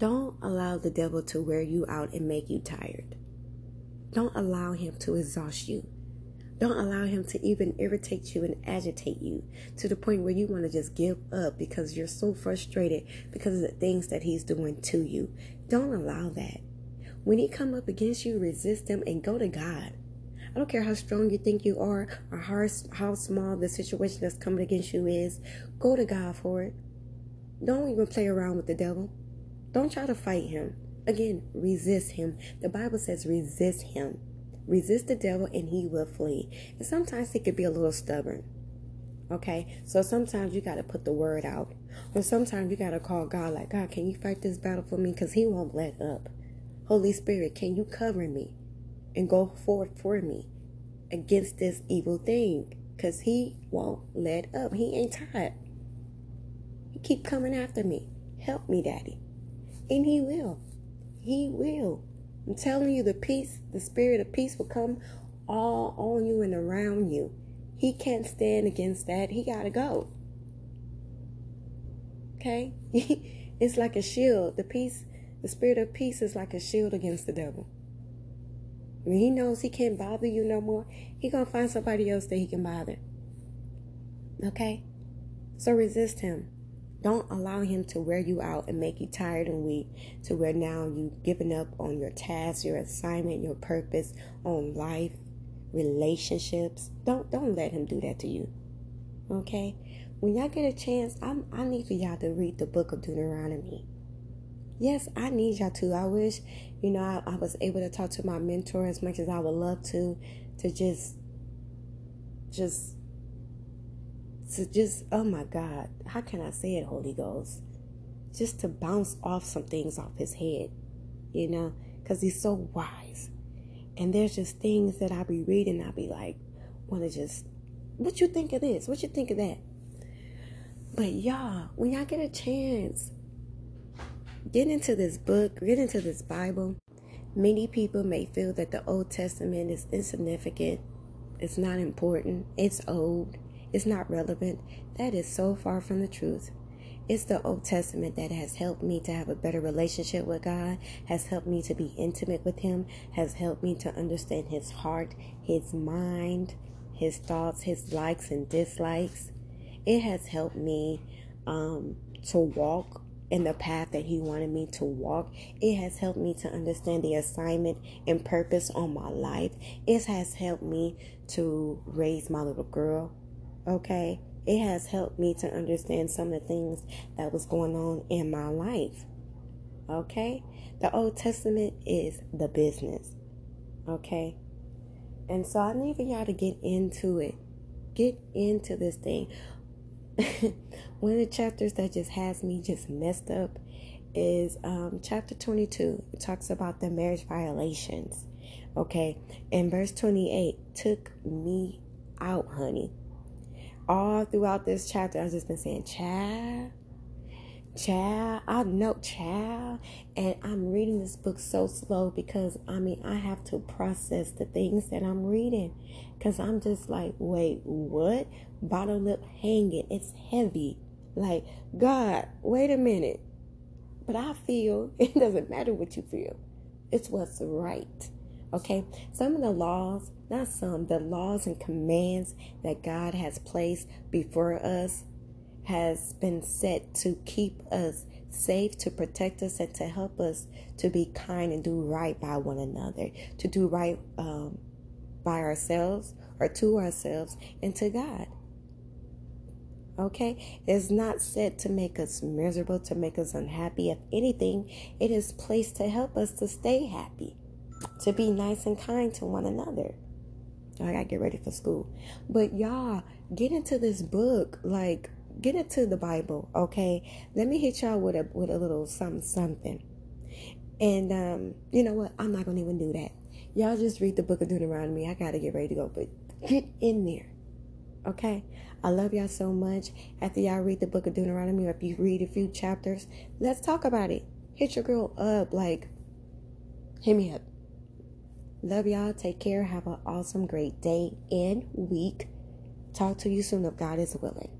Don't allow the devil to wear you out and make you tired. Don't allow him to exhaust you. Don't allow him to even irritate you and agitate you to the point where you want to just give up because you're so frustrated because of the things that he's doing to you. Don't allow that. When he come up against you, resist him and go to God. I don't care how strong you think you are or how, how small the situation that's coming against you is. Go to God for it. Don't even play around with the devil. Don't try to fight him. Again, resist him. The Bible says resist him. Resist the devil and he will flee. And sometimes he could be a little stubborn. Okay? So sometimes you got to put the word out. Or sometimes you got to call God, like, God, can you fight this battle for me? Because he won't let up. Holy Spirit, can you cover me and go forward for me against this evil thing? Because he won't let up. He ain't tired. He keep coming after me. Help me, Daddy. And he will. He will. I'm telling you, the peace, the spirit of peace will come all on you and around you. He can't stand against that. He got to go. Okay? it's like a shield. The peace, the spirit of peace is like a shield against the devil. When he knows he can't bother you no more, he going to find somebody else that he can bother. Okay? So resist him. Don't allow him to wear you out and make you tired and weak to where now you've given up on your task, your assignment, your purpose, on life, relationships. Don't don't let him do that to you. Okay? When y'all get a chance, I'm, I need for y'all to read the book of Deuteronomy. Yes, I need y'all to. I wish, you know, I, I was able to talk to my mentor as much as I would love to, to just, just to just, oh my God, how can I say it, Holy Ghost? Just to bounce off some things off his head, you know, because he's so wise. And there's just things that I be reading, I be like, want to just, what you think of this? What you think of that? But y'all, when y'all get a chance, get into this book, get into this Bible. Many people may feel that the Old Testament is insignificant, it's not important, it's old is not relevant, that is so far from the truth. It's the Old Testament that has helped me to have a better relationship with God, has helped me to be intimate with Him, has helped me to understand His heart, His mind, His thoughts, His likes and dislikes. It has helped me um, to walk in the path that He wanted me to walk. It has helped me to understand the assignment and purpose on my life. It has helped me to raise my little girl Okay. It has helped me to understand some of the things that was going on in my life. Okay. The Old Testament is the business. Okay. And so I need for y'all to get into it. Get into this thing. One of the chapters that just has me just messed up is um, chapter 22. It talks about the marriage violations. Okay. And verse 28 took me out, honey all throughout this chapter, I've just been saying, child, child, I know, child. And I'm reading this book so slow because I mean, I have to process the things that I'm reading. Because I'm just like, wait, what? Bottle lip hanging. It's heavy. Like, God, wait a minute. But I feel it doesn't matter what you feel, it's what's right. Okay, some of the laws, not some, the laws and commands that God has placed before us has been set to keep us safe, to protect us, and to help us to be kind and do right by one another, to do right um, by ourselves or to ourselves and to God. Okay, it's not set to make us miserable, to make us unhappy. If anything, it is placed to help us to stay happy to be nice and kind to one another. I gotta get ready for school. But y'all, get into this book. Like, get into the Bible, okay? Let me hit y'all with a with a little something something. And um, you know what? I'm not gonna even do that. Y'all just read the book of Deuteronomy. I gotta get ready to go, but get in there. Okay? I love y'all so much. After y'all read the book of Deuteronomy, or if you read a few chapters, let's talk about it. Hit your girl up, like, hit me up. Love y'all. Take care. Have an awesome, great day and week. Talk to you soon if God is willing.